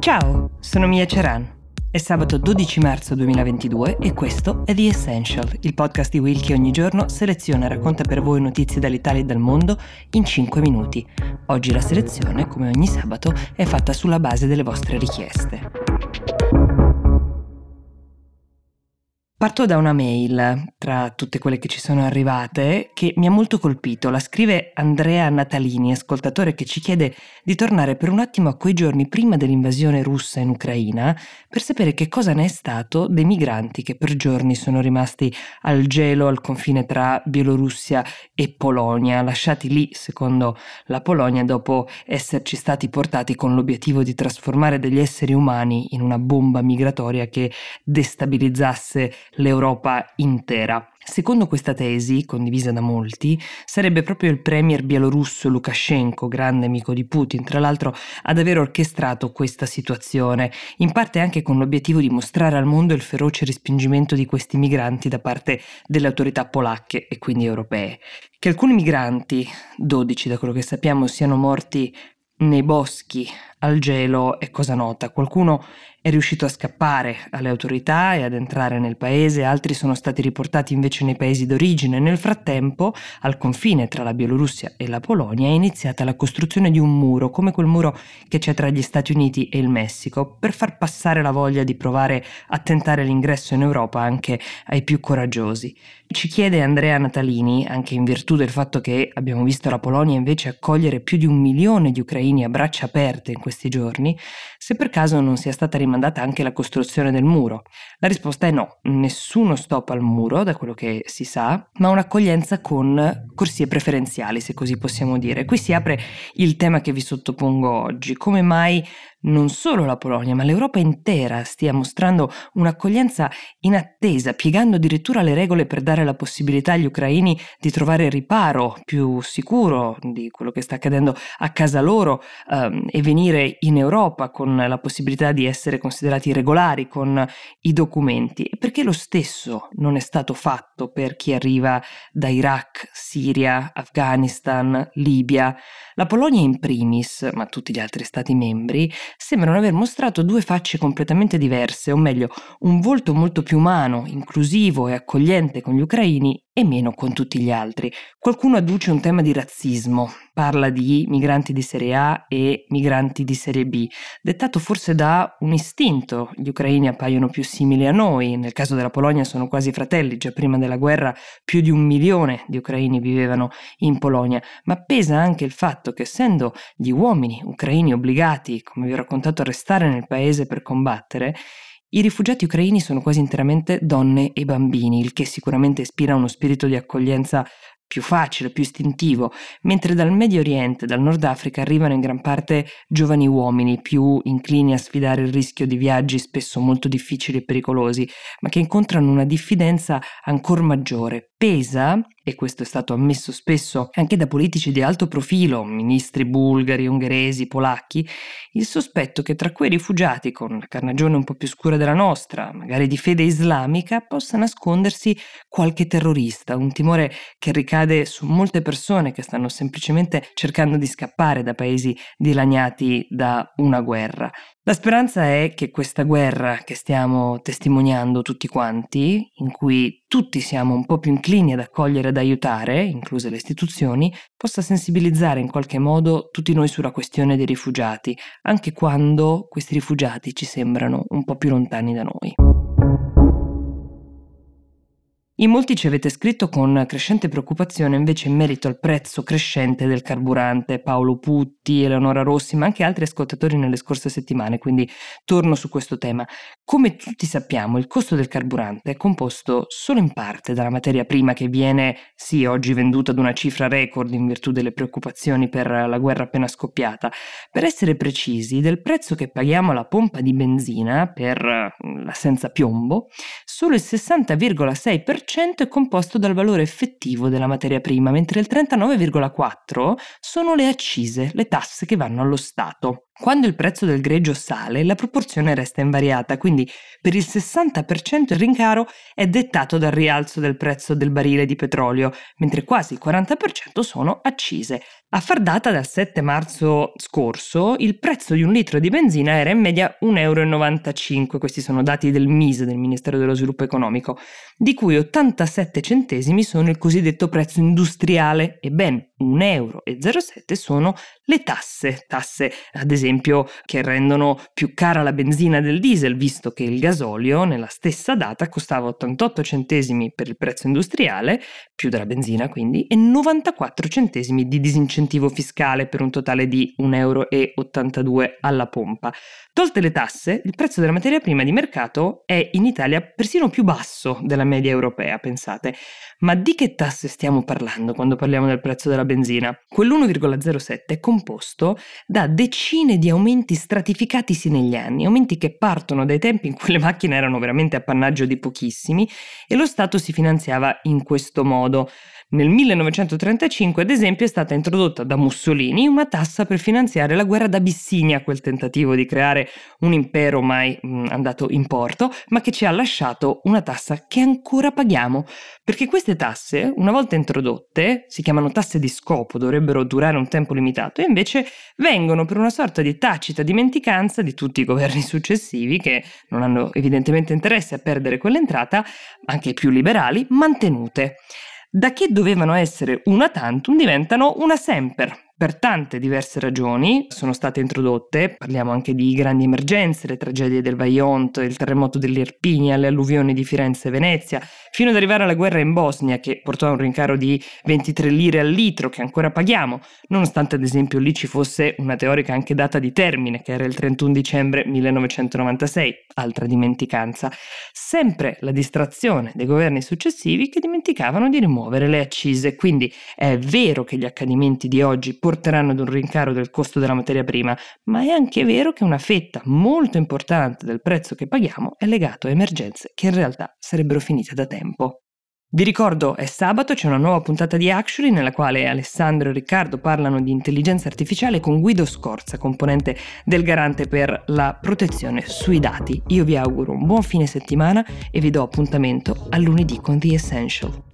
Ciao, sono Mia Ceran. È sabato 12 marzo 2022 e questo è The Essential, il podcast di Will che ogni giorno seleziona e racconta per voi notizie dall'Italia e dal mondo in 5 minuti. Oggi la selezione, come ogni sabato, è fatta sulla base delle vostre richieste. Parto da una mail, tra tutte quelle che ci sono arrivate, che mi ha molto colpito. La scrive Andrea Natalini, ascoltatore che ci chiede di tornare per un attimo a quei giorni prima dell'invasione russa in Ucraina per sapere che cosa ne è stato dei migranti che per giorni sono rimasti al gelo al confine tra Bielorussia e Polonia, lasciati lì, secondo la Polonia, dopo esserci stati portati con l'obiettivo di trasformare degli esseri umani in una bomba migratoria che destabilizzasse l'Europa intera. Secondo questa tesi, condivisa da molti, sarebbe proprio il premier bielorusso Lukashenko, grande amico di Putin, tra l'altro, ad aver orchestrato questa situazione, in parte anche con l'obiettivo di mostrare al mondo il feroce respingimento di questi migranti da parte delle autorità polacche e quindi europee. Che alcuni migranti, 12 da quello che sappiamo, siano morti nei boschi al gelo è cosa nota. Qualcuno è riuscito a scappare alle autorità e ad entrare nel paese, altri sono stati riportati invece nei paesi d'origine. Nel frattempo, al confine tra la Bielorussia e la Polonia, è iniziata la costruzione di un muro, come quel muro che c'è tra gli Stati Uniti e il Messico, per far passare la voglia di provare a tentare l'ingresso in Europa anche ai più coraggiosi. Ci chiede Andrea Natalini, anche in virtù del fatto che abbiamo visto la Polonia invece accogliere più di un milione di ucraini a braccia aperte in questi giorni, se per caso non sia stata rimandata anche la costruzione del muro. La risposta è no, nessuno stop al muro, da quello che si sa, ma un'accoglienza con corsie preferenziali, se così possiamo dire. Qui si apre il tema che vi sottopongo oggi, come mai non solo la Polonia, ma l'Europa intera stia mostrando un'accoglienza inattesa, piegando addirittura le regole per dare la possibilità agli ucraini di trovare riparo più sicuro di quello che sta accadendo a casa loro ehm, e venire in Europa con la possibilità di essere considerati regolari con i documenti. Perché lo stesso non è stato fatto per chi arriva da Iraq, Siria, Afghanistan, Libia? La Polonia in primis, ma tutti gli altri stati membri, sembrano aver mostrato due facce completamente diverse, o meglio, un volto molto più umano, inclusivo e accogliente con gli ucraini e meno con tutti gli altri. Qualcuno adduce un tema di razzismo, parla di migranti di serie A e migranti di serie B, dettato forse da un istinto. Gli ucraini appaiono più simili a noi, nel caso della Polonia sono quasi fratelli, già prima della guerra più di un milione di ucraini vivevano in Polonia, ma pesa anche il fatto che essendo gli uomini ucraini obbligati, come vi ho raccontato, a restare nel paese per combattere, i rifugiati ucraini sono quasi interamente donne e bambini, il che sicuramente ispira uno spirito di accoglienza più facile, più istintivo, mentre dal Medio Oriente, dal Nord Africa arrivano in gran parte giovani uomini più inclini a sfidare il rischio di viaggi spesso molto difficili e pericolosi, ma che incontrano una diffidenza ancora maggiore. Pesa e questo è stato ammesso spesso anche da politici di alto profilo, ministri bulgari, ungheresi, polacchi, il sospetto che tra quei rifugiati con la carnagione un po' più scura della nostra, magari di fede islamica, possa nascondersi qualche terrorista, un timore che ricade su molte persone che stanno semplicemente cercando di scappare da paesi dilaniati da una guerra. La speranza è che questa guerra che stiamo testimoniando tutti quanti, in cui tutti siamo un po' più inclini ad accogliere ed aiutare, incluse le istituzioni, possa sensibilizzare in qualche modo tutti noi sulla questione dei rifugiati, anche quando questi rifugiati ci sembrano un po' più lontani da noi. In molti ci avete scritto con crescente preoccupazione invece in merito al prezzo crescente del carburante. Paolo Putti, Eleonora Rossi, ma anche altri ascoltatori nelle scorse settimane, quindi torno su questo tema. Come tutti sappiamo, il costo del carburante è composto solo in parte dalla materia prima che viene, sì, oggi venduta ad una cifra record in virtù delle preoccupazioni per la guerra appena scoppiata. Per essere precisi, del prezzo che paghiamo alla pompa di benzina per la senza piombo, solo il 60,6% è composto dal valore effettivo della materia prima, mentre il 39,4% sono le accise, le tasse che vanno allo Stato. Quando il prezzo del greggio sale, la proporzione resta invariata, quindi per il 60% il rincaro è dettato dal rialzo del prezzo del barile di petrolio, mentre quasi il 40% sono accise. A far data dal 7 marzo scorso, il prezzo di un litro di benzina era in media 1,95 euro. Questi sono dati del MISE, del Ministero dello Sviluppo Economico, di cui 87 centesimi sono il cosiddetto prezzo industriale e ben 1,07 euro sono le tasse. Tasse, ad esempio, che rendono più cara la benzina del diesel, visto che il gasolio nella stessa data costava 88 centesimi per il prezzo industriale, più della benzina quindi, e 94 centesimi di disincentivo incentivo fiscale per un totale di 1,82 euro alla pompa. Tolte le tasse, il prezzo della materia prima di mercato è in Italia persino più basso della media europea, pensate. Ma di che tasse stiamo parlando quando parliamo del prezzo della benzina? Quell'1,07 è composto da decine di aumenti stratificatisi negli anni, aumenti che partono dai tempi in cui le macchine erano veramente appannaggio di pochissimi e lo Stato si finanziava in questo modo. Nel 1935, ad esempio, è stata introdotta da Mussolini una tassa per finanziare la guerra d'Abissinia, quel tentativo di creare un impero mai mh, mm, andato in porto, ma che ci ha lasciato una tassa che ancora paghiamo. Perché queste tasse, una volta introdotte, si chiamano tasse di scopo, dovrebbero durare un tempo limitato, e invece vengono per una sorta di tacita dimenticanza di tutti i governi successivi, che non hanno evidentemente interesse a perdere quell'entrata, anche i più liberali, mantenute da che dovevano essere una tantum diventano una semper, per tante diverse ragioni sono state introdotte, parliamo anche di grandi emergenze, le tragedie del Vajont, il terremoto dell'Irpinia, le alluvioni di Firenze e Venezia, fino ad arrivare alla guerra in Bosnia che portò a un rincaro di 23 lire al litro che ancora paghiamo, nonostante ad esempio lì ci fosse una teorica anche data di termine che era il 31 dicembre 1996, altra dimenticanza. Sempre la distrazione dei governi successivi che dimenticavano di rimuovere le accise, quindi è vero che gli accadimenti di oggi porteranno ad un rincaro del costo della materia prima, ma è anche vero che una fetta molto importante del prezzo che paghiamo è legato a emergenze che in realtà sarebbero finite da tempo. Vi ricordo, è sabato, c'è una nuova puntata di Actually nella quale Alessandro e Riccardo parlano di intelligenza artificiale con Guido Scorza, componente del garante per la protezione sui dati. Io vi auguro un buon fine settimana e vi do appuntamento a lunedì con The Essential.